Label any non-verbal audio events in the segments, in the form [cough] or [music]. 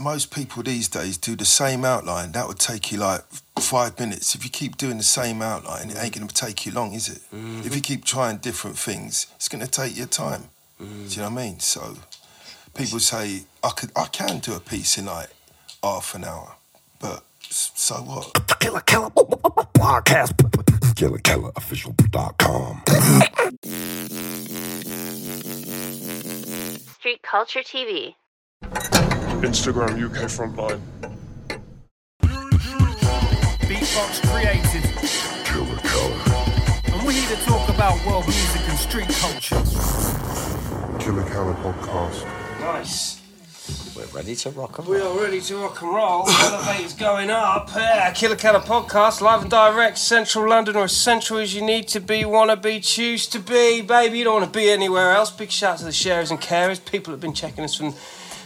most people these days do the same outline. That would take you like five minutes. If you keep doing the same outline, it ain't going to take you long, is it? Mm-hmm. If you keep trying different things, it's going to take your time. Mm. Do you know what I mean? So people say I could, I can do a piece in like half an hour, but so what? Killa Kela podcast. KillaKelaOfficial.com. Street Culture TV. Instagram UK Frontline. Beatbox created. Killa Kela. And we're here to talk about world music and street culture. Killa Kela Podcast. Nice. We're ready to rock and roll. We are ready to rock and roll. Elevators going up. Yeah, Killa Kela podcast, live and direct, central London, or as central as you need to be, wanna be, choose to be. Baby, you don't want to be anywhere else. Big shout out to the sharers and carers, people have been checking us from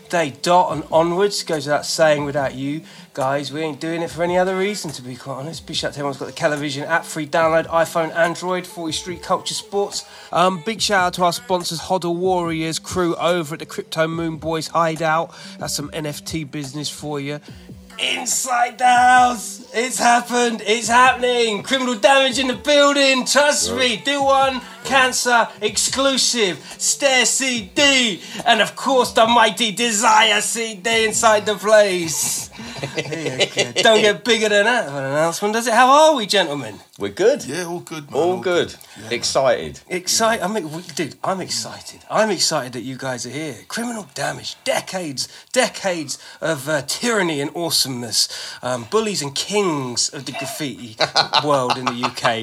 day dot and onwards. Goes without saying, without you guys, we ain't doing it for any other reason, to be quite honest. Big shout out to everyone who's got the Kelavision app, free download, iPhone, Android, 40 Street Culture Sports. Um, big shout out to our sponsors, hodl Warriors crew over at the Crypto Moon Boys Hideout. That's some NFT business for you. Inside the house, it's happened, it's happening. Criminal damage in the building, trust me. Do one, cancer, exclusive, Stare CD, and of course the mighty Dsire CD inside the place. [laughs] Don't get bigger than that of an announcement, does it? How are we, gentlemen? We're good. Yeah, all good, man. All good. Yeah. Excited. Excited, I'm, dude. I'm excited. I'm excited that you guys are here. Criminal damage, decades, decades of uh, tyranny and awesomeness, um, bullies and kings of the graffiti [laughs] world in the UK.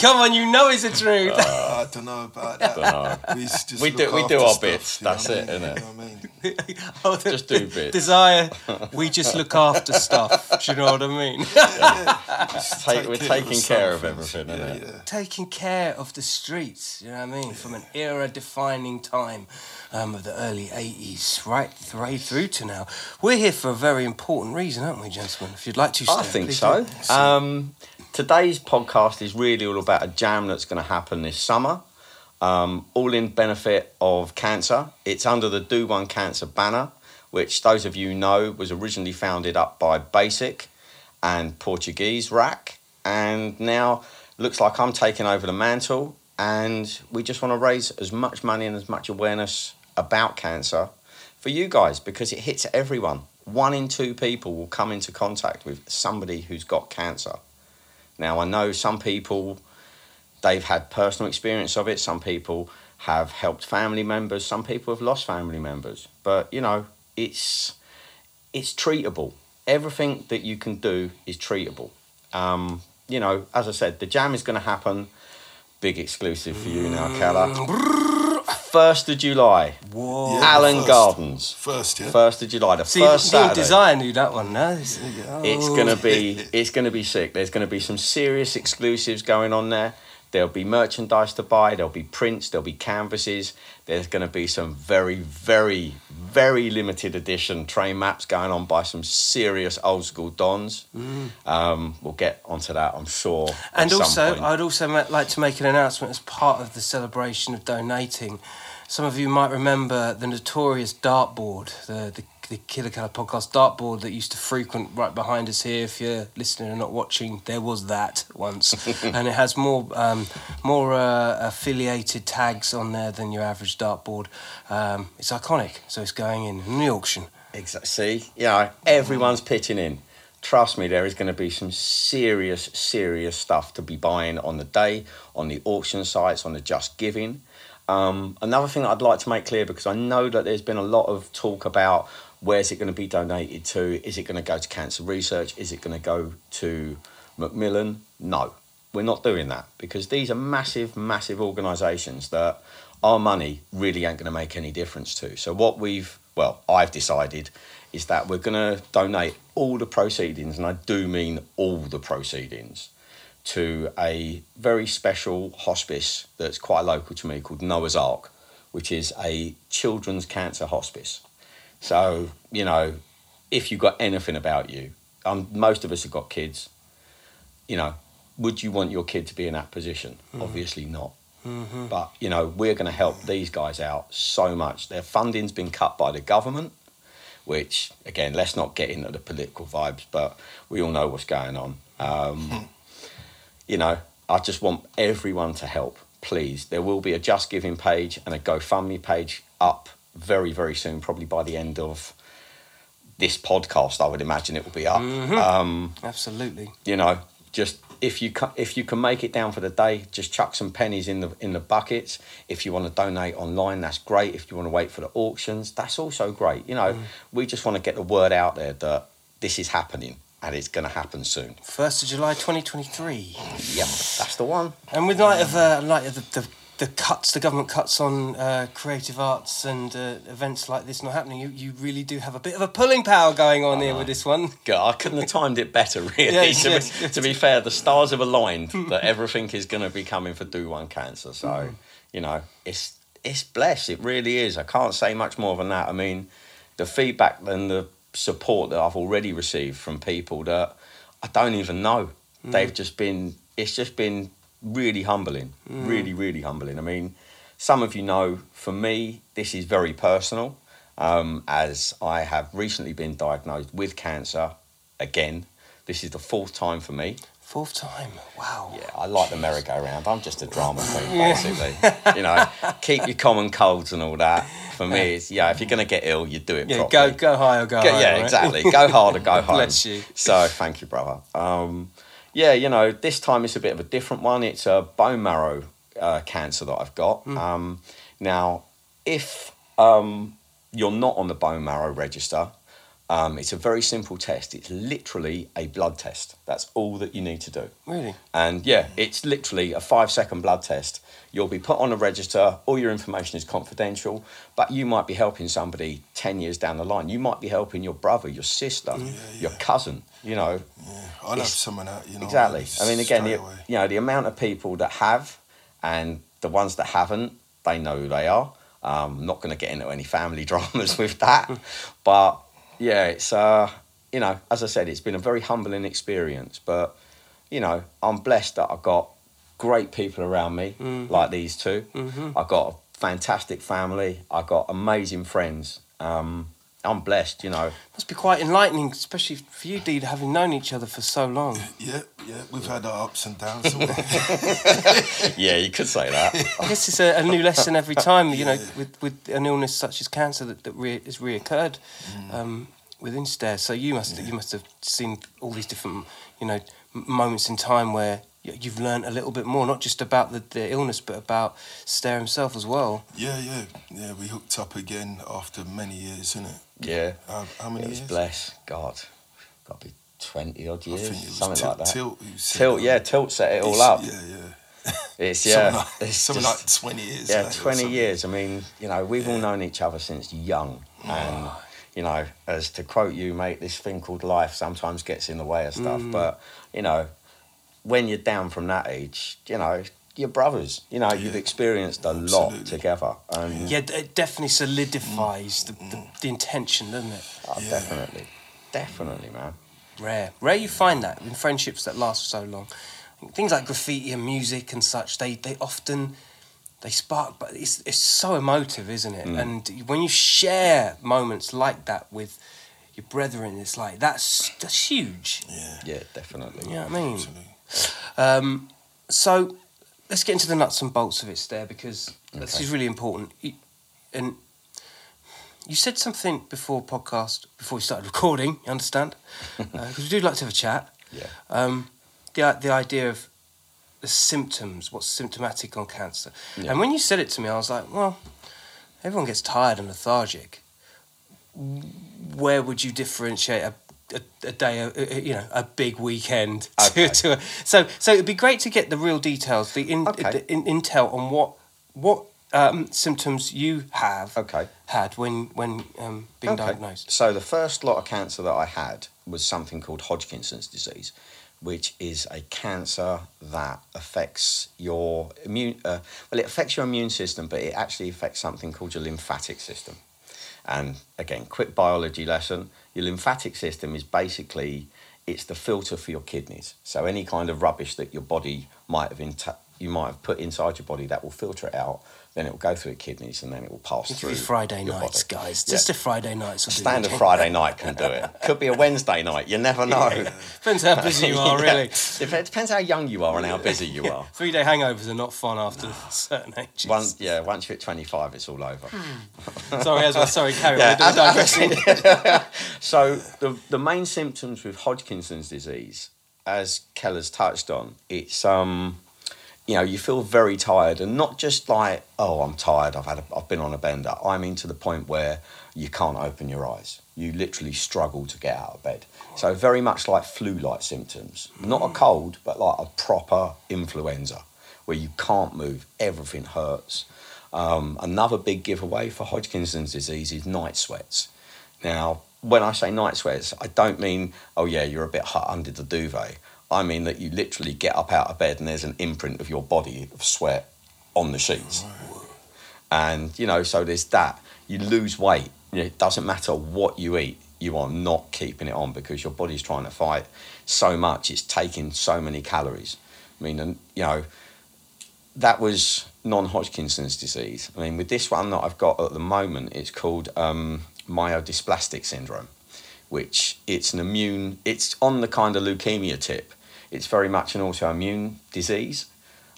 Come on, you know it's the truth. I don't know about that. Dunno. We, just We do- we do our stuff, bits, you know that's what I it. You know what I mean? [laughs] Oh, the- Just do bits. Dsire, we just look after stuff. Do you know what I mean? Take, we're taking of care of some everything, things. innit? Yeah, yeah. taking care of the streets, you know what I mean? From an era defining time um, of the early 80s, right, right through to now. We're here for a very important reason, aren't we, gentlemen? If you'd like to I stay, think please so. Today's podcast is really all about a jam that's going to happen this summer, um, all in benefit of cancer. It's under the Do One Cancer banner, which those of you know was originally founded up by Basic and Portuguese Rack, and now looks like I'm taking over the mantle. And we just want to raise as much money and as much awareness about cancer for you guys because it hits everyone. One in two people will come into contact with somebody who's got cancer. Now, I know some people, they've had personal experience of it. Some people have helped family members. Some people have lost family members. But, you know, it's, it's treatable. Everything that you can do is treatable. Um, you know, as I said, the jam is going to happen. Big exclusive for you now, Kela. First of July, Whoa. Yeah, Allen first. Gardens. First, yeah. First of July, the See, first me Saturday. Dsire knew that one, no? It's, It's oh. gonna be oh. it's gonna be sick. There's gonna be some serious exclusives going on there. There'll be merchandise to buy. There'll be prints. There'll be canvases. There's gonna be some very very very limited edition train maps going on by some serious old school dons. Um, we'll get onto that, I'm sure. Mm. And also. I'd also like to make an announcement as part of the celebration of donating. Some of you might remember the notorious dartboard, the, the, the Killa Kela podcast dartboard that used to frequent right behind us here. If you're listening and not watching, there was that once. [laughs] and it has more, um, more uh, affiliated tags on there than your average dartboard. Um, it's iconic, so it's going in, in the auction. Exactly. See, know, everyone's pitching in. Trust me, there is going to be some serious, serious stuff to be buying on the day, on the auction sites, on the Just Giving. Um, another thing I'd like to make clear because I know that there's been a lot of talk about where's it going to be donated to? Is it going to go to cancer research? Is it going to go to Macmillan? No, we're not doing that because these are massive, massive organisations that our money really ain't going to make any difference to. So what we've, well, I've decided is that we're going to donate all the proceedings, and I do mean all the proceedings, to a very special hospice that's quite local to me called Noah's Ark, which is a children's cancer hospice. So, you know, if you've got anything about you, um, most of us have got kids, you know, would you want your kid to be in that position? Obviously not. But, you know, we're going to help these guys out so much. Their funding's been cut by the government, which again, let's not get into the political vibes, but we all know what's going on. Um, you know, I just want everyone to help, please. There will be a Just Giving page and a GoFundMe page up very, very soon, probably by the end of this podcast. I would imagine it will be up. Um, Absolutely. you know, just if you ca- if you can make it down for the day, just chuck some pennies in the in the buckets. If you want to donate online, that's great. If you want to wait for the auctions, that's also great. You know, we just want to get the word out there that this is happening and it's going to happen soon. First of July, 2023. Yep, that's the one. And with light of uh, light of the, the the cuts, the government cuts on uh, creative arts and uh, events like this not happening, you, you really do have a bit of a pulling power going on here with this one. God, I couldn't have timed it better, really. Yes, to, yes, be, yes. to be fair, the stars have aligned that everything is going to be coming for Do One Cancer. So, Mm. you know, it's it's blessed. It really is. I can't say much more than that. I mean, the feedback and the support that I've already received from people that I don't even know. Mm. They've just been. It's just been really humbling. Mm. Really, really humbling. I mean, some of you know, for me, this is very personal. Um, as I have recently been diagnosed with cancer again. This is the fourth time for me. Fourth time. Wow. Yeah, I like the merry-go-round. I'm just a drama queen, [laughs] basically. you know, keep your common colds and all that. For me, it's yeah. If you're gonna get ill, you do it Yeah, properly. go go high or go, Go- home, yeah, right? exactly. Go hard or go [laughs] home. Bless you. So thank you, brother. Um, yeah, you know, this time it's a bit of a different one. It's a bone marrow uh, cancer that I've got. Hmm. Um, now, if um, you're not on the bone marrow register, um, it's a very simple test. It's literally a blood test. That's all that you need to do. Really? And yeah, it's literally a five second blood test. You'll be put on a register, all your information is confidential, but you might be helping somebody 10 years down the line. You might be helping your brother, your sister, your cousin, you know. Yeah. I'll have someone out, you know. exactly. I mean, again, the, you know, the amount of people that have and the ones that haven't, they know who they are. Um, not going to get into any family [laughs] dramas with that. [laughs] but yeah, it's, uh, you know, as I said, it's been a very humbling experience. But, you know, I'm blessed that I've got great people around me, like these 2 I've got a fantastic family. I've got amazing friends. Um, I'm blessed, you know. Must be quite enlightening, especially for you, Deed, having known each other for so long. Yeah, yeah, we've had our ups and downs. [laughs] Yeah, you could say that. [laughs] I guess it's a, a new lesson every time, you know, with, with an illness such as cancer that, that re- has reoccurred um, within Stare. So you must you must have seen all these different, you know, m- moments in time where you've learned a little bit more, not just about the, the illness, but about Stare himself as well. yeah, yeah, yeah. We hooked up again after many years, isn't it? Yeah. How, how many It was years? blessed. God, got to be twenty odd years, think it was something Tilt, like that. Tilt, Tilt, yeah. Tilt set it all It's- up. Yeah, yeah. [laughs] It's Something yeah, like, it's something just- like 20 years. yeah, twenty years. I mean, you know, we've all known each other since young, and you know, as to quote you, mate, this thing called life sometimes gets in the way of stuff. Mm. But you know, when you're down from that age, you know, you're brothers. You know, you've experienced a lot together, and Yeah, it definitely solidifies the, the, the intention, doesn't it? oh, Yeah. definitely, definitely, man. Rare. Rare you find that in friendships that last for so long. Things like graffiti and music and such, they, they often they spark but it's it's so emotive, isn't it? And when you share moments like that with your brethren, it's like that's that's huge. Yeah, Yeah, definitely. You know what I mean? absolutely. Um, so let's get into the nuts and bolts of it there because this is really important. You- And you said something before podcast, before we started [laughs] recording. You understand? [laughs] Because we do like to have a chat. Yeah. Um, the the idea of the symptoms, what's symptomatic on cancer, Yeah. and when you said it to me, I was like, well, everyone gets tired and lethargic. Where would you differentiate a a, a day, a, a- you know, a big weekend to, Okay. [laughs] to a, so so it'd be great to get the real details, the, in, Okay. the in, intel on what what um, symptoms you have Okay. had when when um, being Okay. diagnosed. So the first lot of cancer that I had was something called Hodgkinson's disease, which is a cancer that affects your immune. Uh, well, it affects your immune system, but it actually affects something called your lymphatic system. And again, quick biology lesson: your lymphatic system is basically it's the filter for your kidneys. So any kind of rubbish that your body might have int- you might have put inside your body that will filter it out. Then it will go through the kidneys, and then it will pass through. Friday nights, body. guys. Yeah. Just a Friday night. do Standard. Friday night can do it. Could be a Wednesday night. You never [laughs] know. Depends how busy you [laughs] are, Yeah. really. Dep- Depends how young you are and how busy you are. [laughs] Three day hangovers are not fun after certain ages. Once, yeah, once you hit 25, it's all over. Sorry, as well. Sorry, carry Yeah, on. So the the main symptoms with Hodgkinson's disease, as Kela's touched on, it's um, you know, you feel very tired, and not just like, oh, I'm tired. I've had, a, I've been on a bender. I mean, to the point where you can't open your eyes. You literally struggle to get out of bed. So very much like flu-like symptoms, not a cold, but like a proper influenza, where you can't move, everything hurts. Um, another big giveaway for Hodgkin's disease is night sweats. Now, when I say night sweats, I don't mean, oh yeah, you're a bit hot under the duvet. I mean that you literally get up out of bed and there's an imprint of your body of sweat on the sheets. And, you know, so there's that. You lose weight. It doesn't matter what you eat, you are not keeping it on because your body's trying to fight so much. It's taking so many calories. I mean, and, you know, that was non Hodgkin's disease. I mean, with this one that I've got at the moment, it's called um, myodysplastic syndrome, which it's an immune. It's on the kind of leukemia tip. It's very much an autoimmune disease,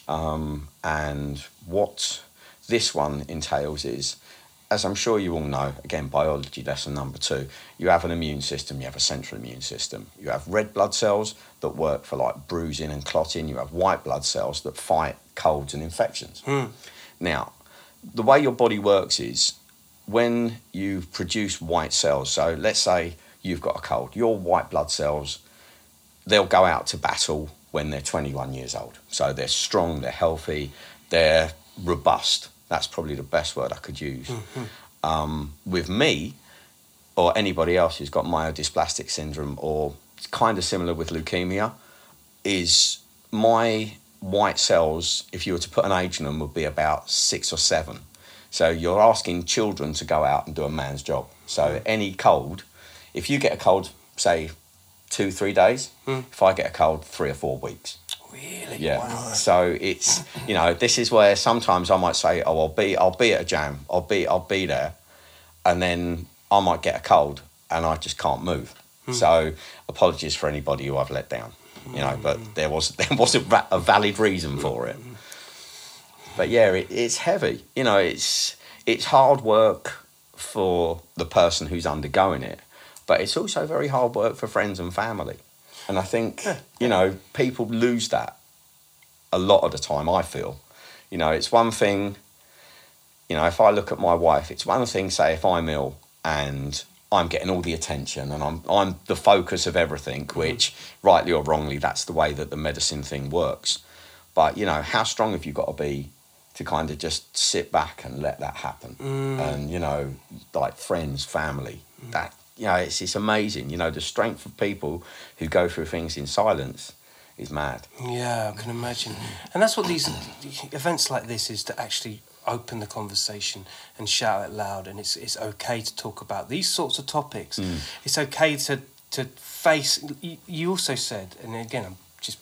um, and what this one entails is, as I'm sure you all know, again, biology lesson number two, you have an immune system, you have a central immune system. You have red blood cells that work for like bruising and clotting, you have white blood cells that fight colds and infections. Now, the way your body works is when you produce white cells, so let's say you've got a cold, your white blood cells, they'll go out to battle when they're 21 years old. So they're strong, they're healthy, they're robust. That's probably the best word I could use. Um, with me, or anybody else who's got myodysplastic syndrome, or it's kind of similar with leukemia, is my white cells, if you were to put an age on them, would be about six or seven. So you're asking children to go out and do a man's job. So any cold, if you get a cold, say two, three days, hmm. if I get a cold, three or four weeks. Really? Yeah. So it's you know this is where sometimes I might say oh I'll be I'll be at a jam I'll be I'll be there, and then I might get a cold and I just can't move. Hmm. So apologies for anybody who I've let down. You know, but hmm. there was [laughs] there was a, a valid reason for it. But yeah, it, it's heavy. You know, it's it's hard work for the person who's undergoing it, but it's also very hard work for friends and family. And I think you know people lose that a lot of the time. I feel, you know, it's one thing. You know, if I look at my wife, it's one thing. Say if I'm ill and I'm getting all the attention and I'm I'm the focus of everything, mm-hmm. which rightly or wrongly, that's the way that the medicine thing works. But you know, how strong have you got to be to kind of just sit back and let that happen? Mm. And you know, like friends, family, mm. that you know, it's it's amazing. You know, the strength of people who go through things in silence is mad. Yeah, I can imagine. And that's what these events like this is to actually open the conversation and shout it loud. And it's it's okay to talk about these sorts of topics. Mm. It's okay to to face. You also said, and again, I'm just.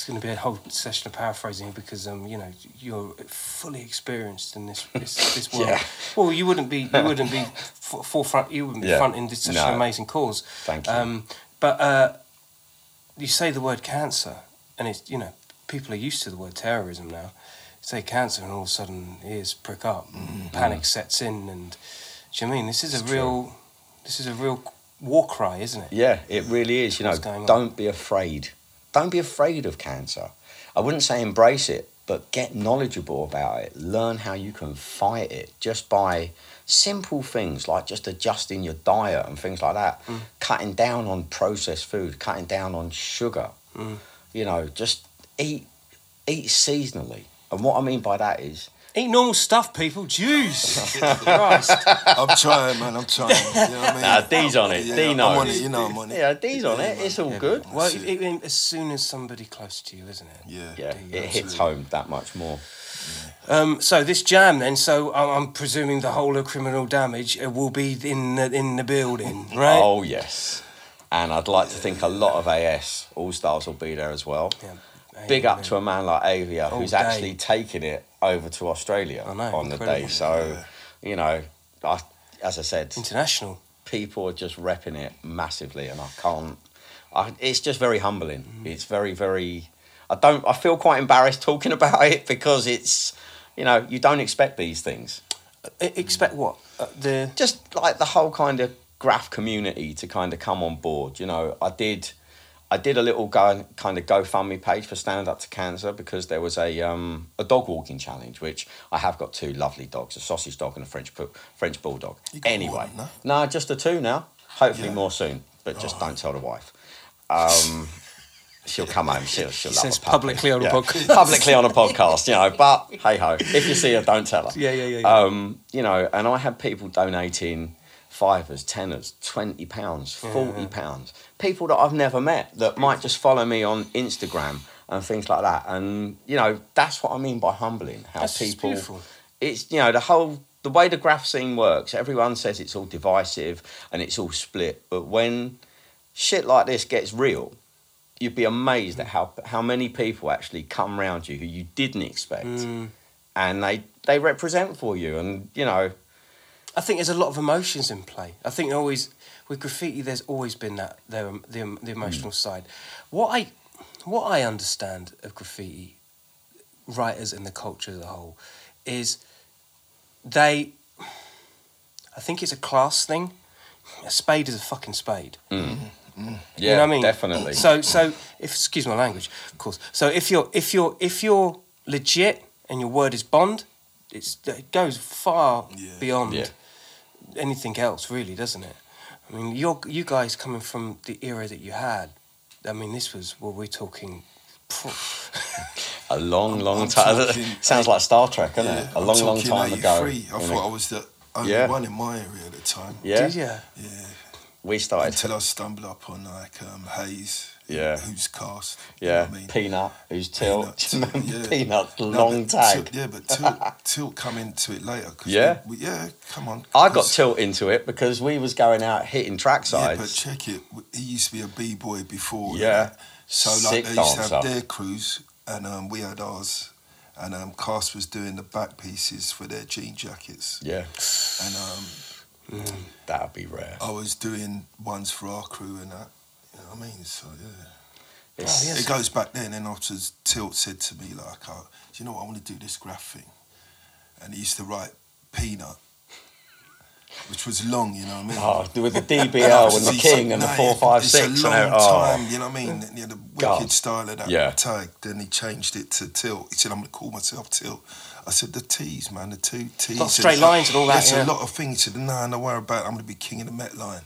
It's going to be a whole session of paraphrasing because um you know you're fully experienced in this this, this [laughs] world. Yeah. Well, you wouldn't be you wouldn't be f- forefront. You wouldn't be Yeah. fronting this such No. an amazing cause. Thank you. Um, but uh, you say the word cancer, and it's you know people are used to the word terrorism now. You say cancer, and all of a sudden ears prick up, and panic sets in, and do you know I mean this is Mm-hmm. It's a real, this is a real war cry, isn't it? Yeah, it really is. You know, What's going on? don't be afraid. Don't be afraid of cancer. I wouldn't say embrace it, but get knowledgeable about it. Learn how you can fight it just by simple things like just adjusting your diet and things like that. Mm. Cutting down on processed food, cutting down on sugar. Mm. You know, just eat eat seasonally. And what I mean by that is Eat normal stuff, people. Jeez, [laughs] Christ. I'm trying, man. I'm trying. You know what I [laughs] mean? Nah, D's on it. Yeah, D I'm on it. You know I'm on it. Yeah, D's on it. It's all good. Well, it, it- as soon as somebody close to you, isn't it? Yeah. Yeah, D, it hits home that much more. Um, so this jam, then. So I- I'm presuming the whole of criminal damage uh, will be in the, in the building, right? Oh yes, and I'd like to think a lot of AS All Stars will be there as well. Yeah. Big up to a man like Avia All who's day. actually taken it over to Australia know, on the incredible. day. So, you know, I, as I said, International. people are just repping it massively, and I can't. I, it's just very humbling. Mm. It's very, very. I don't. I feel quite embarrassed talking [laughs] about it because it's, you know, you don't expect these things. I- expect what? Uh, the Just like the whole kind of graff community to kind of come on board. You know, I did. I did a little go, kind of GoFundMe page for Stand Up to Cancer because there was a um, a dog walking challenge, which I have got two lovely dogs, a sausage dog and a French French bulldog. Anyway, more than that? no, just the two now. Hopefully Yeah. more soon, but just don't tell the wife. Um, [laughs] she'll come home. She'll she'll love says a publicly on a podcast. [laughs] publicly on a podcast, you know. But hey ho, if you see her, don't tell her. [laughs] Yeah, yeah, yeah, yeah. Um, you know, and I had people donating fivers, tenors, twenty pounds, forty pounds. People that I've never met that might just follow me on Instagram and things like that. And you know, that's what I mean by humbling. How That's people, beautiful. it's you know the whole the way the graff scene works. Everyone says it's all divisive and it's all split, but when shit like this gets real. You'd be amazed at how how many people actually come round you who you didn't expect, Mm. and they they represent for you. And you know, I think there's a lot of emotions in play. I think always with graffiti, there's always been that there um, the the emotional mm. side. What I what I understand of graffiti writers and the culture as a whole is they. I think it's a class thing. A spade is a fucking spade. Mm. Mm-hmm. Mm-hmm. yeah, you know what I mean? definitely. So so if excuse my language, of course. So if you're if you're if you're legit and your word is bond, it's it goes far Yeah. beyond Yeah. Anything else, really, doesn't it? I mean, you're you guys coming from the era that you had. I mean, this was what we're talking. [laughs] a long, long I'm time. [laughs] talking Sounds like Star Trek, doesn't Yeah, it? A I'm long, long time ago. I you thought I was the only Yeah. one in my area at the time. yeah, Did you? Yeah. we started. Until I stumbled upon like um, Hayes. Yeah. Who's cast. you know Yeah, I mean? Peanut, who's Tilt. Peanut, Do remember yeah. Peanut, long but tag. Tilt, yeah, but Tilt, [laughs] Tilt come into it later. 'cause Yeah? We, we- yeah, come on. I got Tilt into it because we was going out hitting track Yeah, but check it. He used to be a b-boy before. Yeah. that. So like Sick they used to have their crews, and um, we had ours. And um, Cast was doing the back pieces for their jean jackets, yeah, and um, that'd be rare. I was doing ones for our crew and that. You know what I mean? So yeah. Oh, yes. It goes back then, and afterwards, Tilt said to me, like, oh, do you know what, I want to do this graff thing. And he used to write Peanut, which was long, you know what I mean? Oh, with the [laughs] And DBL and the King and the nah, four it's six a and long. Oh, time, you know what I mean? Yeah, the God. wicked style of that Yeah. tag. Then he changed it to Tilt. He said, I'm going to call myself Tilt. I said, the T's, man, the two T's. Lot of straight lines and all that, There's yeah. a lot of things. He said, nah, don't worry about it. I'm going to be king of the Met line.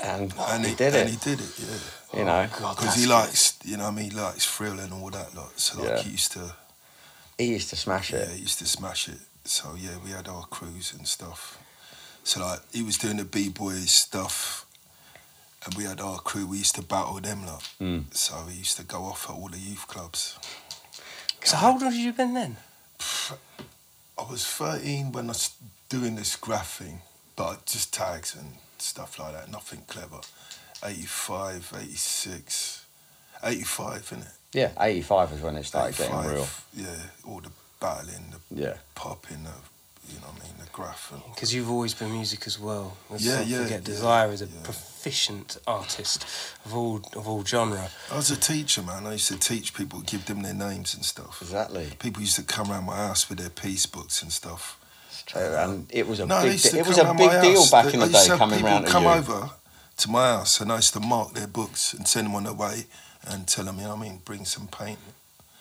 And, And he, did and it. he did it, yeah. you know, Because he likes, you know what I mean, he likes thrill and all that lot. So like Yeah. he used to, he used to smash it. yeah, it. he used to smash it. So yeah, we had our crews and stuff. So like he was doing the b-boy stuff, and we had our crew. We used to battle them lot. Mm. So we used to go off at all the youth clubs. So how old have you been then? I was 13 when I was doing this graff thing, but just tags and stuff like that. Nothing clever. 85, 86, 85, it? Yeah, eighty five is when it started getting real. Yeah, all the battling, the Yeah, popping, the, you know what I mean, the graff. Because you've always been music as well. Let's Yeah, not yeah, forget yeah, Dsire is a yeah. proficient artist of all of all genre. I was a teacher, man. I used to teach people, give them their names and stuff. exactly. People used to come around my house with their piece books and stuff. And it was a No, big. to It was a big deal back They- in the day coming round to come you. over to my house and I used to mark their books and send them on their way and tell them, you know what I mean, bring some paint.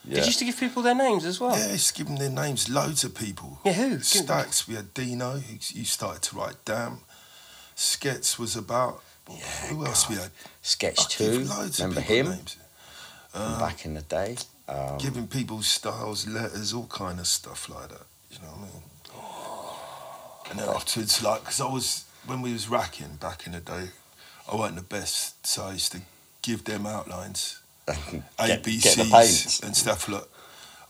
Yeah. Did you used to give people their names as well? Yeah, I used to give them their names, loads of people. Yeah, who? Stacks, we had Dino, who you started to write down. Skets was about. who else we had? Sketch I two. Remember him names. Uh, back in the day? Um, giving people styles, letters, all kind of stuff like that. You know what I mean? And then afterwards, like, because I was when we was racking back in the day, I wasn't the best, so I used to give them outlines, get, ABCs the and stuff. Like,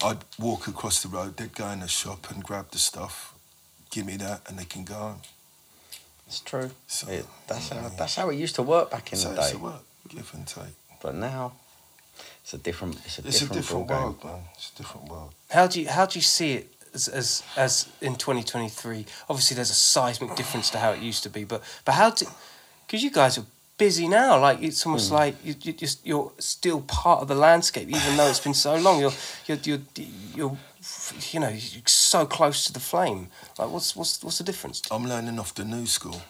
I'd walk across the road, they'd go in the shop and grab the stuff, give me that, and they can go home. It's true. So It, that's you how what I mean? that's how it used to work back in so the it's day. a work, give and take. But now, It's a different. It's a It's a different, different ballgame. world, man. It's a different world. How do you how do you see it as as, as in 2023? Obviously, there's a seismic difference to how it used to be, but but how do because you guys are busy now. Like it's almost Hmm. like you, you just you're still part of the landscape, even though it's been so long. You're you're you're, you're you know you're so close to the flame. Like what's what's what's the difference? I'm learning off the new school.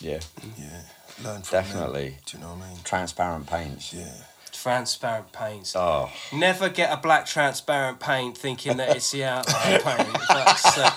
Yeah, Yeah, learn from them. Definitely. Do you know what I mean? transparent paints. Yeah. Transparent paints. Oh, Never get a black transparent paint thinking that it's the outline paint. That's, uh,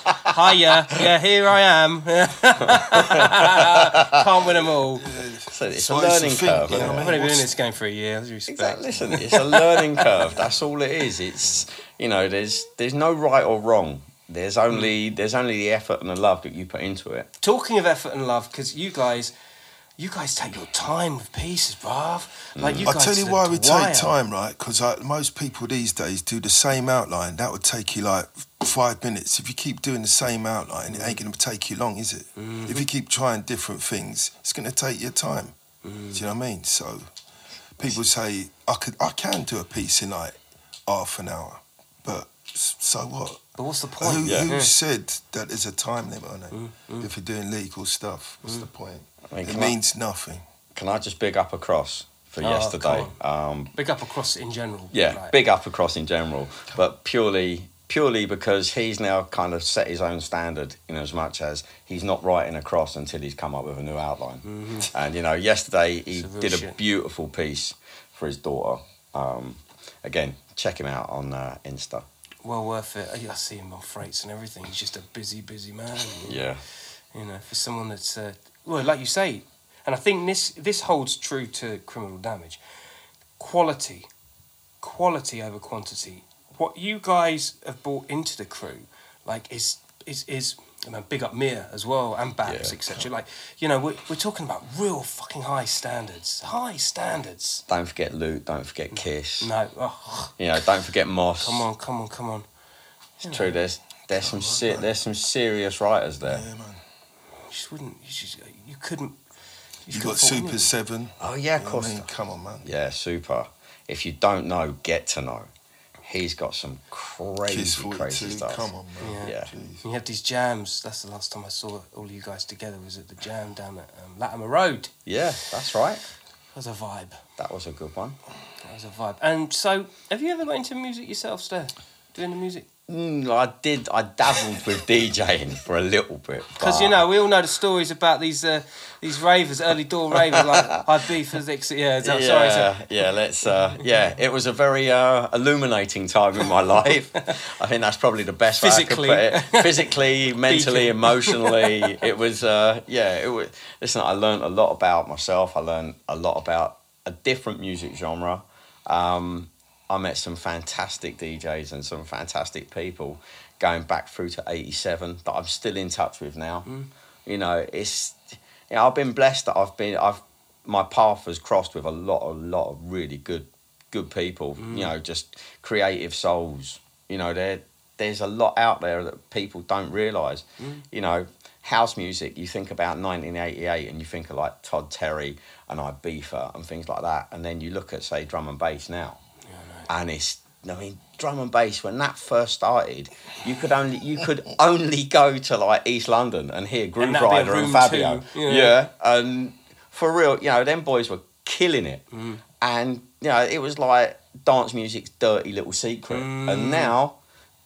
hiya, yeah, here I am. [laughs] Can't win them all. so it's So a I used to learning curve. you isn't know. I've only been in this game for a year. With respect. Exactly. Listen, it's a learning curve. That's all it is. It's you know, there's there's no right or wrong. There's only there's only the effort and the love that you put into it. Talking of effort and love, because you guys, you guys take your time with pieces, bruv. Like you guys I'll guys. tell you why we take time, right? Because like, most people these days do the same outline. That would take you like five minutes. If you keep doing the same outline, it ain't going to take you long, is it? Mm-hmm. If you keep trying different things, it's going to take your time. Mm. Do you know what I mean? So people say I could, I can do a piece in like half an hour, but so what? But what's the Who, point? Yeah. who Yeah. said that there's a time limit on it? Mm, If you're doing legal stuff, what's the point? I mean, It can I- means nothing. Can I just big up across for Oh, yesterday? Um, Big up across in general. yeah, like- big up across in general, but purely purely because he's now kind of set his own standard in as much as he's not writing across until he's come up with a new outline. And you know, yesterday he a real did a shit. beautiful piece for his daughter. Um, again, check him out on uh, Insta. Well worth it. I I see him on freights and everything. He's just a busy, busy man. you know. Yeah, you know, for someone that's uh, well, like you say, and I think this this holds true to criminal damage. Quality, quality over quantity. What you guys have brought into the crew, like, is is is. I mean, big up Mia as well and Babs, Yeah. etc. Like, you know, we're, we're talking about real fucking high standards. High standards. don't forget Luke. Don't forget Kiss. No, oh, You know, don't forget Moss. come on, come on, come on. It's true. There's there's some se- there's some serious writers there. Yeah, man. You just wouldn't. You just you couldn't. You just got couldn't Super fault Seven. Oh yeah, of know course. I mean, come on, man. Yeah, super. If you don't know, get to know. He's got some crazy, crazy stuff. Come on, man. Yeah. Yeah. You had these jams. That's the last time I saw all you guys together. Was at the jam down at um, Latimer Road. Yeah, that's right. That was a vibe. That was a good one. That was a vibe. And so, have you ever got into music yourself, Steph? Doing the music? Mm, I did. I dabbled with [laughs] DJing for a little bit. Because you know we all know the stories about these uh, these ravers, early door [laughs] ravers, like I beef for Dixie. Yeah, yeah, sorry, sorry. yeah. Let's. Uh, yeah, it was a very uh, illuminating time in my [laughs] life. I think that's probably the best Physically. way I could put it. Physically, mentally, emotionally, it was. Uh, yeah, it was. Listen, I learned a lot about myself. I learned a lot about a different music genre. Um, I met some fantastic DJs and some fantastic people going back through to '87 that I'm still in touch with now. Mm. You know, it's. You know, I've been blessed that I've been. I've my path has crossed with a lot, a lot of really good, good people. You mm. know, just creative souls. You know, there there's a lot out there that people don't realise. Mm. You know, house music. You think about 1988, and you think of like Todd Terry and Ibiza and things like that, and then you look at say drum and bass now, and it's. I mean, drum and bass when that first started, you could only you could [laughs] only go to like East London and hear Groove that'd be a Rider and Fabio. two, yeah. yeah, and for real, you know, them boys were killing it. Mm. And, you know, it was like dance music's dirty little secret. Mm. And now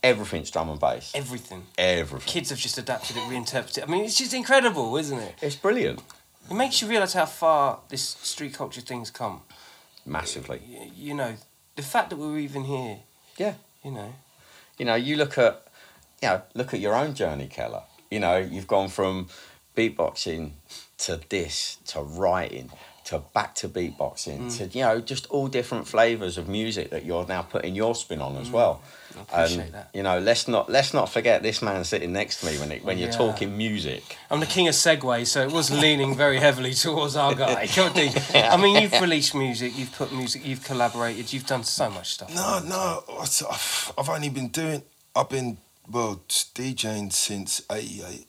everything's drum and bass. Everything. Everything. Kids have just adapted it, reinterpreted it. I mean, it's just incredible, isn't it? It's brilliant. It makes you realise how far this street culture thing's come. Massively. Y- You know, the fact that we're even here. Yeah. You know. You know, you look at, you know, look at your own journey, Kela. You know, you've gone from beatboxing to this to writing to back to beatboxing mm. to you know just all different flavors of music that you're now putting your spin on as mm. well. I appreciate and that. you know, let's not let's not forget this man sitting next to me when it, when you're Yeah. talking music. I'm the king of segways, so it was leaning very heavily towards our guy. [laughs] God, dude. I mean, you've released music, you've put music, you've collaborated, you've done so much stuff. No, no. I've I've only been doing. I've been well DJing since '88.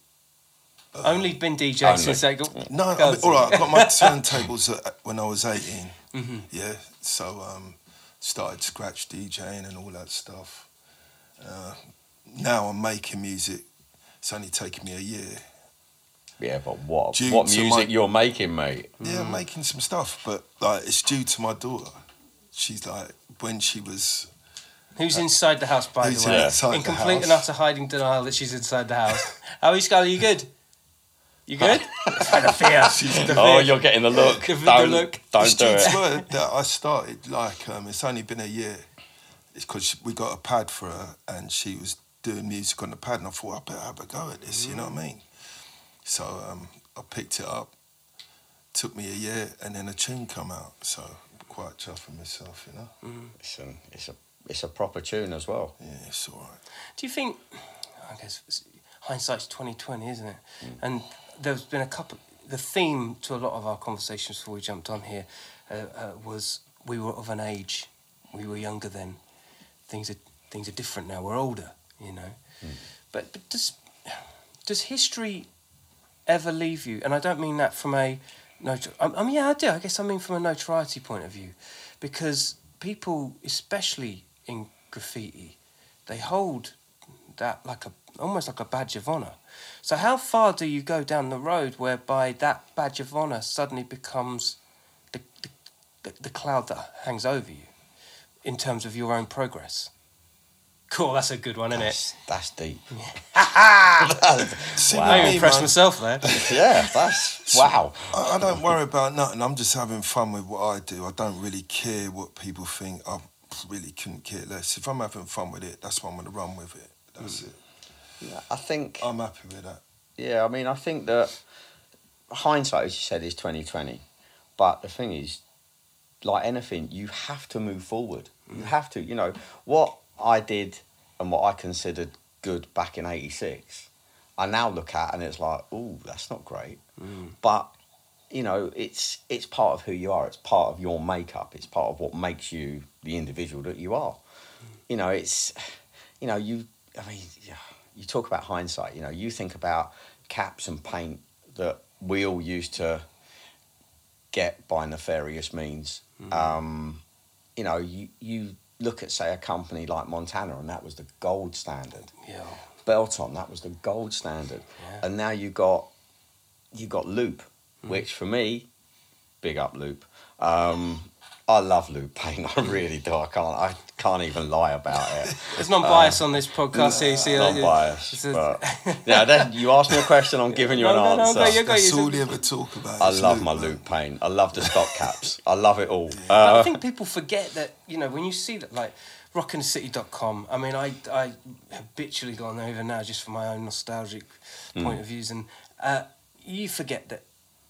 Only been DJing Only. since they got. No, I Go mean, all right. I got my [laughs] turntables when I was 18. Mm-hmm. Yeah. So um, started scratch DJing and all that stuff. Uh, now I'm making music. It's only taken me a year. Yeah, but what Due what music my- you're making, mate? Yeah, I'm making some stuff, but like it's due to my daughter. She's like when she was Who's inside the house, by Who's the way? inside in the complete house? and utter hiding denial that she's inside the house. How are you, Scully? You good? You good? [laughs] [laughs] the fear. The Oh, you're getting the look. Give the don't look. don't it's do due it. that I started like um, it's only been a year. It's because we got a pad for her and she was doing music on the pad, and I thought I better have a go at this. You know what I mean? So um, I picked it up. Took me a year, and then a tune come out. So I'm quite chuffing myself, you know. It's, an, it's a it's a proper tune as well. Yeah, it's all right. Do you think? I guess hindsight's twenty twenty, isn't it? Mm. And there's been a couple. The theme to a lot of our conversations before we jumped on here uh, uh, was we were of an age, we were younger then. Things are things are different now. We're older, you know. Mm. But, but does does history ever leave you? And I don't mean that from a notor- I, mean, yeah, I do. I guess I mean from a notoriety point of view, because people, especially in graffiti, they hold that like a almost like a badge of honor. So how far do you go down the road whereby that badge of honor suddenly becomes the, the, the cloud that hangs over you in terms of your own progress? Cool, that's a good one, isn't it? That's, that's deep. [laughs] See, Wow. I with me, impressed man, myself there. [laughs] yeah, that's wow. I, I don't worry about nothing. I'm just having fun with what I do. I don't really care what people think. I really couldn't care less. If I'm having fun with it, that's what I'm going to run with it. That's hmm. it. Yeah, I think I'm happy with that. Yeah, I mean, I think that hindsight, as you said, is twenty twenty. But the thing is, like anything, you have to move forward. You mm. have to. You know what I did and what I considered good back in '86. I now look at and it's like, oh, that's not great. Mm. But you know, it's it's part of who you are. It's part of your makeup. It's part of what makes you the individual that you are. Mm. You know, it's you know you. I mean, you talk about hindsight. You know, you think about caps and paint that we all used to get by nefarious means. Um, you know, you you look at say a company like Montana, and that was the gold standard. Yeah. Belton, that was the gold standard. Yeah. And now you got you got Loop, which for me, big up Loop. Um, I love Loop [laughs] paint. I really do. I can't. I can't even lie about it. There's non bias on this podcast, here. You see, Not uh, biased, it's a- yeah. That, you asked me a question. I'm giving you No, an no, no, answer. go, you go. That's all you ever talk about. I love Luke, my man. Loop paint. I love the stock caps. I love it all. But I Uh, think people forget that, you know, when you see that, like, rockinthecity.com, I mean, I, I habitually go on there even now just for my own nostalgic Hmm. point of views, and uh, you forget that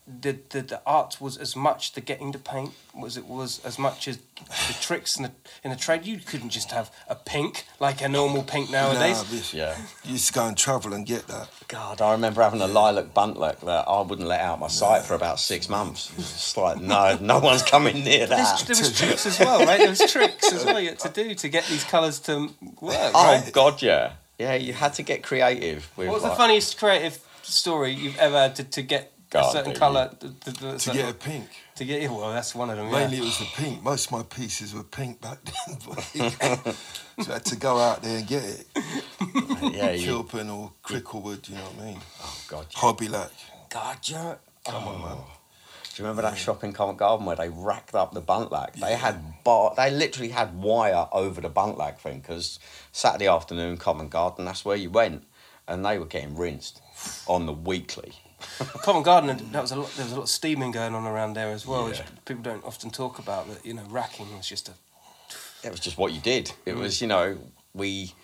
the, the, the art was as much the getting the paint was it was as much as the tricks in the in the trade. You couldn't just have a pink like a normal pink nowadays. Nah, but yeah. You used to go and travel and get that. God, I remember having a lilac buntlack that I wouldn't let out my sight for about six months. It's like, no, no [laughs] one's coming near There's, that. there was tricks as well, right? There was tricks as well you had to do to get these colours to work. Oh right? God, yeah, yeah. You had to get creative with. What was the funniest creative story you've ever had to, to get A certain colour? To, to, to, To get a pink. to get yeah, well, that's one of them. Yeah. Mainly it was the pink. Most of my pieces were pink back then. [laughs] but [laughs] so I had to go out there and get it. [laughs] Yeah. Kilburn or Cricklewood, you know what I mean? Oh God, yeah. Hobby Lack. God, you're. Come on, man. Oh. Do you remember that shop in Covent Garden where they racked up the buntlack? They had bar, they literally had wire over the buntlack thing because Saturday afternoon Covent Garden, that's where you went, and they were getting rinsed on the weekly. Covent Garden, that was a lot, there was a lot of steaming going on around there as well, which people don't often talk about. That you know, racking was just a It was just what you did. It mm. was, you know, we.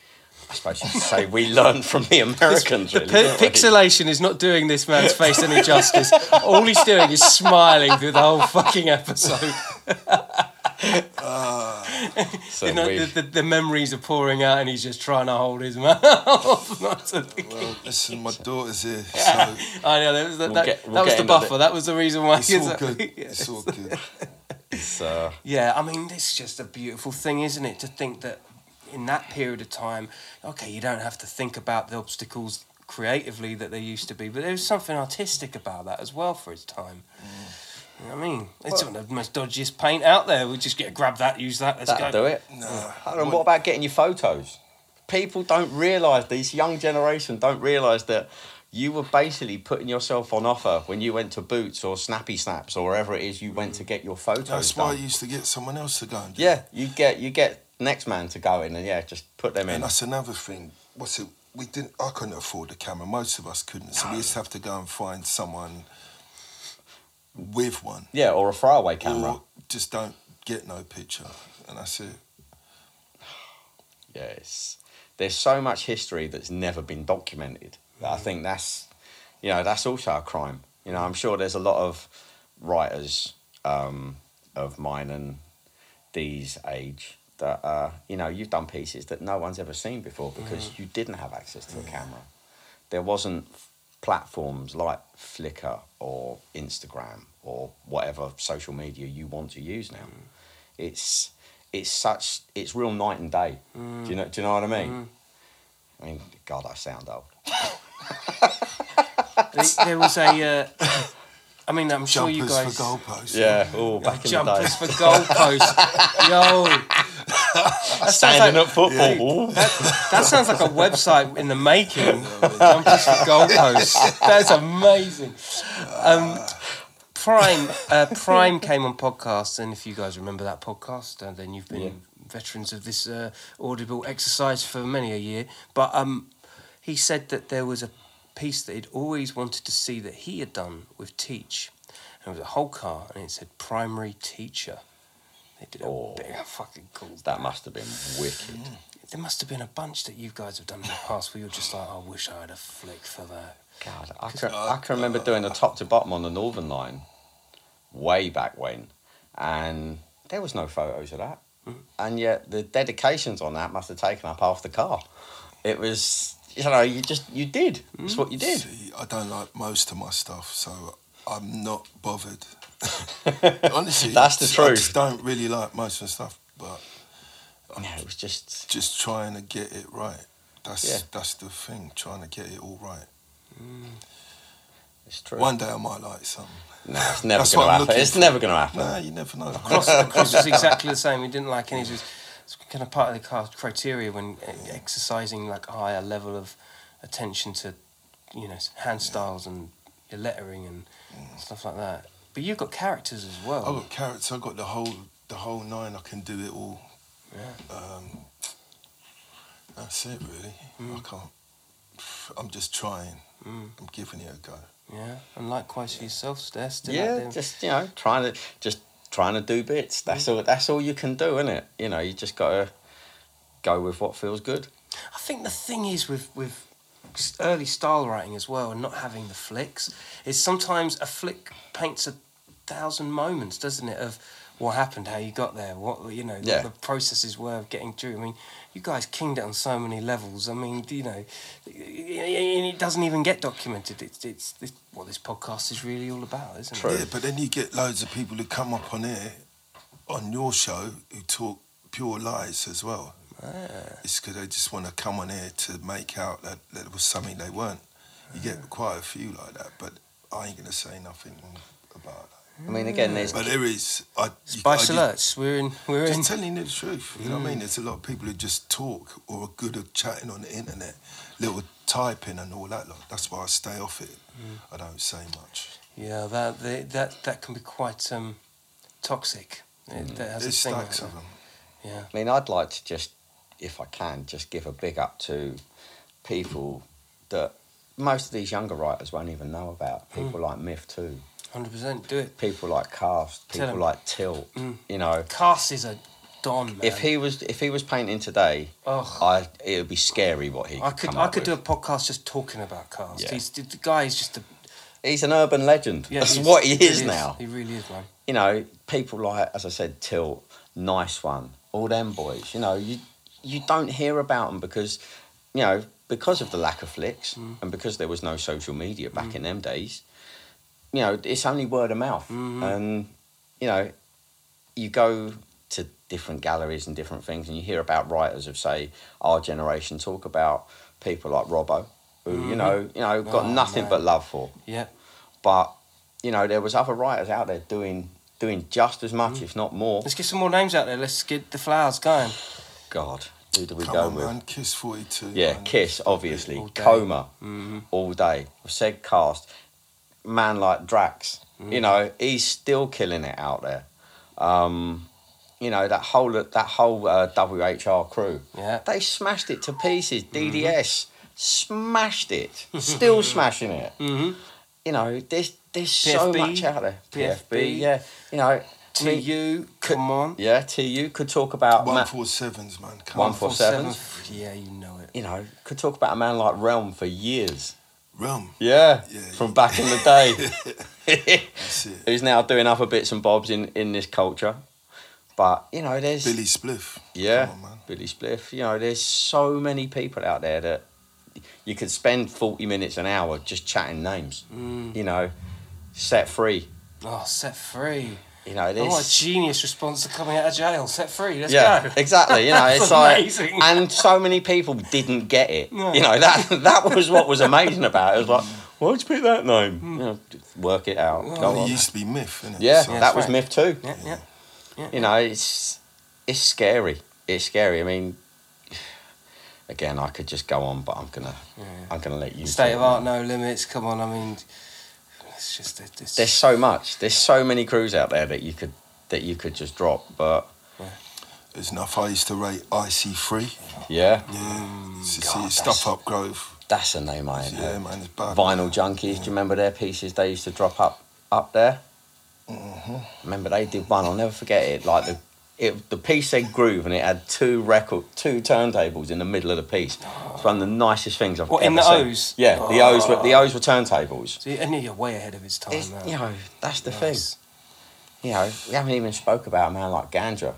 I suppose you could say we [laughs] learned from the Americans. The really, pi- didn't pixelation is not doing this man's face any justice. All he's doing is smiling through the whole fucking episode. [laughs] Ah. [laughs] So You know, the, the, the memories are pouring out, and he's just trying to hold his [laughs] mouth. not to Well, listen, my daughter's here, [laughs] so I know that was the, We'll that, get- we'll that was the buffer. the- That was the reason why. it's all was- good. Yeah. It's all good. So, Yeah, I mean, it's just a beautiful thing, isn't it? To think that in that period of time, okay, you don't have to think about the obstacles creatively that there used to be, but there was something artistic about that as well for its time. Mm. You know what I mean, it's one of the most dodgiest paint out there. We just get grab that, use that. Let's That'll go. do it. Nah. Hold on, what about getting your photos? People don't realise, these young generation don't realise that you were basically putting yourself on offer when you went to Boots or Snappy Snaps or wherever it is you went to get your photos That's why I used to get someone else to go and do. Yeah, you get you get next man to go in and yeah, just put them in. And that's another thing. What's it? We didn't. I couldn't afford a camera. Most of us couldn't. So we used to have to go and find someone with one. Yeah, or a throwaway camera. Or just don't get no picture, and that's it. Yes. There's so much history that's never been documented. that I think that's, you know, that's also a crime. You know, I'm sure there's a lot of writers um, of mine and Dee's age that, uh, you know, you've done pieces that no one's ever seen before because you didn't have access to a camera. There wasn't platforms like Flickr or Instagram or whatever social media you want to use now. It's it's such it's real night and day. Do you know do you know what I mean? I mean, God, I sound old. There- There was a. Uh, I mean, I'm sure you guys. Jumpers guys. for goalposts. Yeah, oh, back in the day. Jumpers for goalposts. [laughs] Yo, that sounds Standing like, up football. Ooh. that sounds like a website in the making. For goalposts. That's amazing. Um, Prime, uh, Prime came on podcast, and if you guys remember that podcast, uh, then you've been Yeah. veterans of this uh, audible exercise for many a year. But um, he said that there was a piece that he'd always wanted to see that he had done with Teach. And it was a whole car, and it said primary teacher. They did a Oh. big fucking cool. That must have been wicked. Mm. There must have been a bunch that you guys have done in the past where you're just like, I wish I had a flick for that. God, I can, I can remember [laughs] doing the top to bottom on the Northern Line way back when, and there was no photos of that. Mm-hmm. And yet the dedications on that must have taken up half the car. It was, you know, you just, you did. That's mm. what you did. See, I don't like most of my stuff, so I'm not bothered. Honestly, That's the truth. I just don't really like most of the stuff, but Yeah, it was just, just trying to get it right. That's Yeah. that's the thing, trying to get it all right. it's true. One day I might like something. No, it's never going to happen. It's for. never going to happen. Nah, you never know. Cross, Cross was exactly the same. He didn't like any of his. It's kind of part of the criteria when uh, exercising like a higher level of attention to, you know, hand styles and your lettering and stuff like that. But you've got characters as well. I've got carrots. I've got the whole the whole nine. I can do it all. Yeah. Um, that's it, really. Mm. I can't. I'm just trying. Mm. I'm giving it a go. Yeah, and likewise for yourself, Steph. Still yeah, just you know, trying to just trying to do bits. That's all. That's all you can do, isn't it? You know, you just got to go with what feels good. I think the thing is with with s- early style writing as well, and not having the flicks, is sometimes a flick paints a thousand moments, doesn't it? Of what happened, how you got there, what you know, Yeah. what the processes were of getting through. I mean, you guys kinged it on so many levels. I mean, you know, and it doesn't even get documented. It's it's, it's what this podcast is really all about, isn't True. it? Yeah, but then you get loads of people who come up on here, on your show, who talk pure lies as well. Ah. It's because they just want to come on here to make out that, that it was something they weren't. You Ah. get quite a few like that, but I ain't gonna say nothing about that. I mean, again, there's But there is. I, you- Spice I alerts. We're in. We're in. Just telling you the truth. You know Mm. what I mean? There's a lot of people who just talk or are good at chatting on the internet, little typing and all that. Lot. That's why I stay off it. Mm. I don't say much. Yeah, that they, that that can be quite um, toxic. It, that has There's a stacks like of them. Yeah. I mean, I'd like to just, if I can, just give a big up to people that most of these younger writers won't even know about. People like Myth too. Hundred percent, do it. People like Cast. people like Tilt. Mm. You know, Cast is a don. Man. if he was if he was painting today, oh, I it would be scary what he. I could could come I could do a podcast just talking about Cast. Yeah. He's the guy is just a He's an urban legend. yeah. That's what he really is now. He really is, man. you know, people like, as I said, Tilt, Nice One, all them boys, you know, you you don't hear about them because, you know, because of the lack of flicks Mm. and because there was no social media back in them days, you know, it's only word of mouth. Mhm. And, you know, you go to different galleries and different things and you hear about writers of, say, our generation talk about people like Robbo, who, you Mhm. know, you know, got Oh, nothing man. but love for Yeah. but you know, there was other writers out there doing doing just as much, if not more. Let's get some more names out there. Let's get the flowers going. God, who do we Come go on, with? man. Kiss 42. Yeah, man. Kiss, obviously. All. Coma, Mm-hmm. all day. I've said cast. Man like Drax, Mm. you know, he's still killing it out there. Um, you know that whole that whole uh, WHR crew. Yeah. They smashed it to pieces. DDS smashed it. Still [laughs] smashing it. Mhm. You know, there's there's so much out there. PFB. yeah. You know, I To mean, you, could- come on. yeah. To you could talk about Ma- 147s, man. Come One on. for- 147. 147s? Yeah, you know it. you know could talk about a man like Realm for years. Realm. Yeah, Yeah, from yeah. back in the day. [laughs] That's it. [laughs] Who's now doing other bits and bobs in, in this culture. But, you know, there's. Billy Spliff. Yeah, Come on, man. Billy Spliff. You know, there's so many people out there that you could spend 40 minutes, an hour just chatting names. Mm. You know, set free. Oh, set free. You know, Oh, there's. what a genius response to coming out of jail. Set free. Let's yeah, go. exactly. You know, [laughs] it's like, and so many people didn't get it. No. You know, that that was what was amazing about it. It was like, why'd you pick that name? Hmm. You know, work it out. Well, go Well, on. used to be Myth, innit? Yeah, So- Yeah, that was right. Myth too. Yeah, yeah. yeah. You know, it's it's scary. It's scary. I mean, again, I could just go on, but I'm gonna I'm gonna let you. State of art, no limits. Come on, I mean, it's just it- it's, There's so much. There's so many crews out there that you could that you could just drop. But There's enough. I used to rate IC3. yeah, Yeah. See, God, see, Stuff Up Grove. that's a name I ain't Yeah, heard. man, it's bad. Vinyl Junkies. Do you remember their pieces they used to drop up up there? Mm-hmm. Remember they did one. I'll never forget it. Like the. It, the piece said groove and it had two record two turntables in the middle of the piece. It's one of the nicest things I've What, ever in the seen. O's? Yeah, the O's were the ah. O's were turntables. See, and you're way ahead of its time It's, now. you know, that's the Nice. thing. You know, we haven't even spoke about a man like Ganja.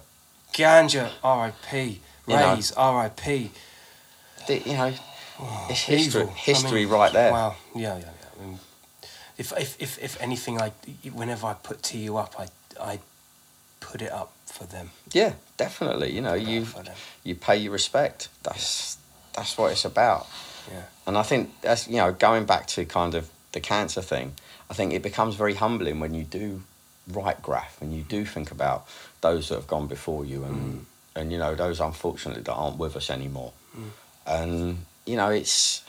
Ganja, R.I.P. You know. Rays, R.I.P. The- you know, oh, it's history, Evil. I history mean, right there. Wow, yeah, yeah, yeah. I mean, if, if, if, if anything, I, whenever I put TU up, I, I put it up for them. Yeah, definitely. You know, Put it up you you pay your respect. That's that's what it's about. Yeah. And I think that's you know going back to kind of the cancer thing. I think it becomes very humbling when you do write graff and you do think about those that have gone before you and mm. and you know those unfortunately that aren't with us anymore. Mm. And you know it's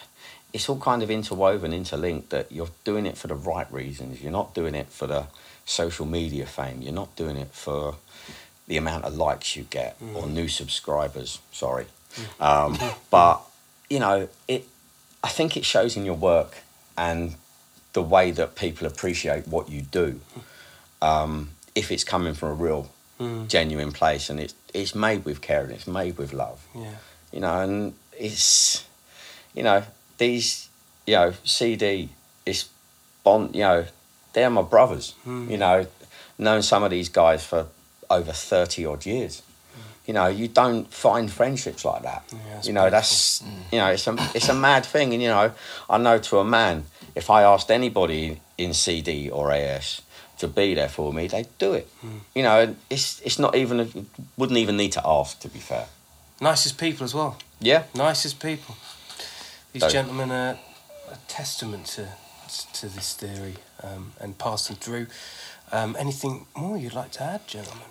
it's all kind of interwoven, interlinked. That you're doing it for the right reasons. You're not doing it for the social media fame. You're not doing it for the amount of likes you get or new subscribers. Sorry, um, [laughs] but you know it. I think it shows in your work and the way that people appreciate what you do. Um, if it's coming from a real, Mm. genuine place and it's it's made with care and it's made with love Yeah. you know, and it's, you know, these, you know, CD, it's Bond, you know, they're my brothers, Mm. you know, known some of these guys for over 30 odd years. You know, you don't find friendships like that. Yeah, you know, that's, you know, it's a, it's a mad thing. And, you know, I know to a man, if I asked anybody in CD or AS to be there for me, they'd do it. You know, and it's, it's not even, a, wouldn't even need to ask, to be fair. Nicest people as well. Yeah. Nicest people. These So- gentlemen are a testament to to this theory um, and passing through. Um, anything more you'd like to add, gentlemen?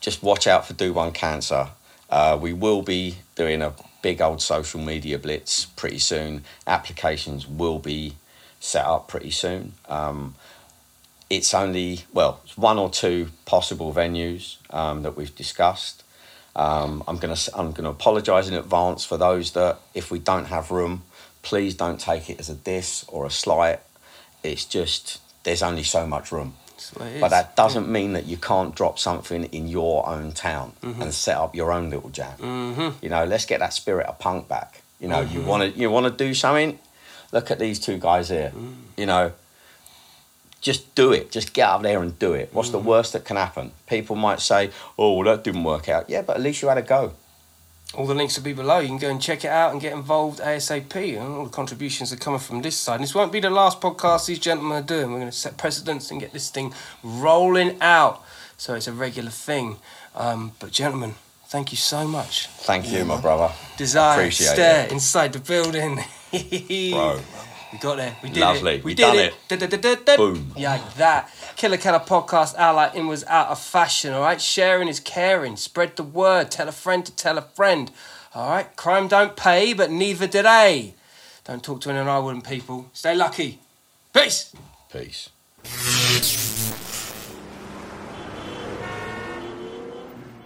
Just watch out for Do One Cancer. Uh, we will be doing a big old social media blitz pretty soon. Applications will be set up pretty soon. Um, it's only well, it's one or two possible venues um, that we've discussed. Um, I'm gonna s- I'm gonna apologise in advance for those that if we don't have room, please don't take it as a diss or a slight. It's just there's only so much room. That's what it But that doesn't mean that you can't drop something in your own town mm-hmm. and set up your own little jam. Mhm. You know, let's get that spirit of punk back. You know, you mm-hmm. want to you want to do something. Look at these two guys here. Mm. You know, just do it. Just get out there and do it. What's the mm. worst that can happen? People might say, "Oh, well, that didn't work out." Yeah, but at least you had a go. All the links will be below. You can go and check it out and get involved ASAP. And all the contributions are coming from this side. And this won't be the last podcast these gentlemen are doing. We're going to set precedents and get this thing rolling out. So it's a regular thing. Um, but, gentlemen, thank you so much. Thank you, my brother. Dsire, Appreciate stare it. inside the building. [laughs] Bro. We got there. We did Lovely. it. We, We did done it. Da-da-da-da-da. Boom. Yeah, like that. Killa Kela podcast, our like in was out of fashion. All right, sharing is caring. Spread the word. Tell a friend to tell a friend. All right, crime don't pay, but neither do they. Don't talk to anyone I wouldn't, people. Stay lucky. Peace. Peace.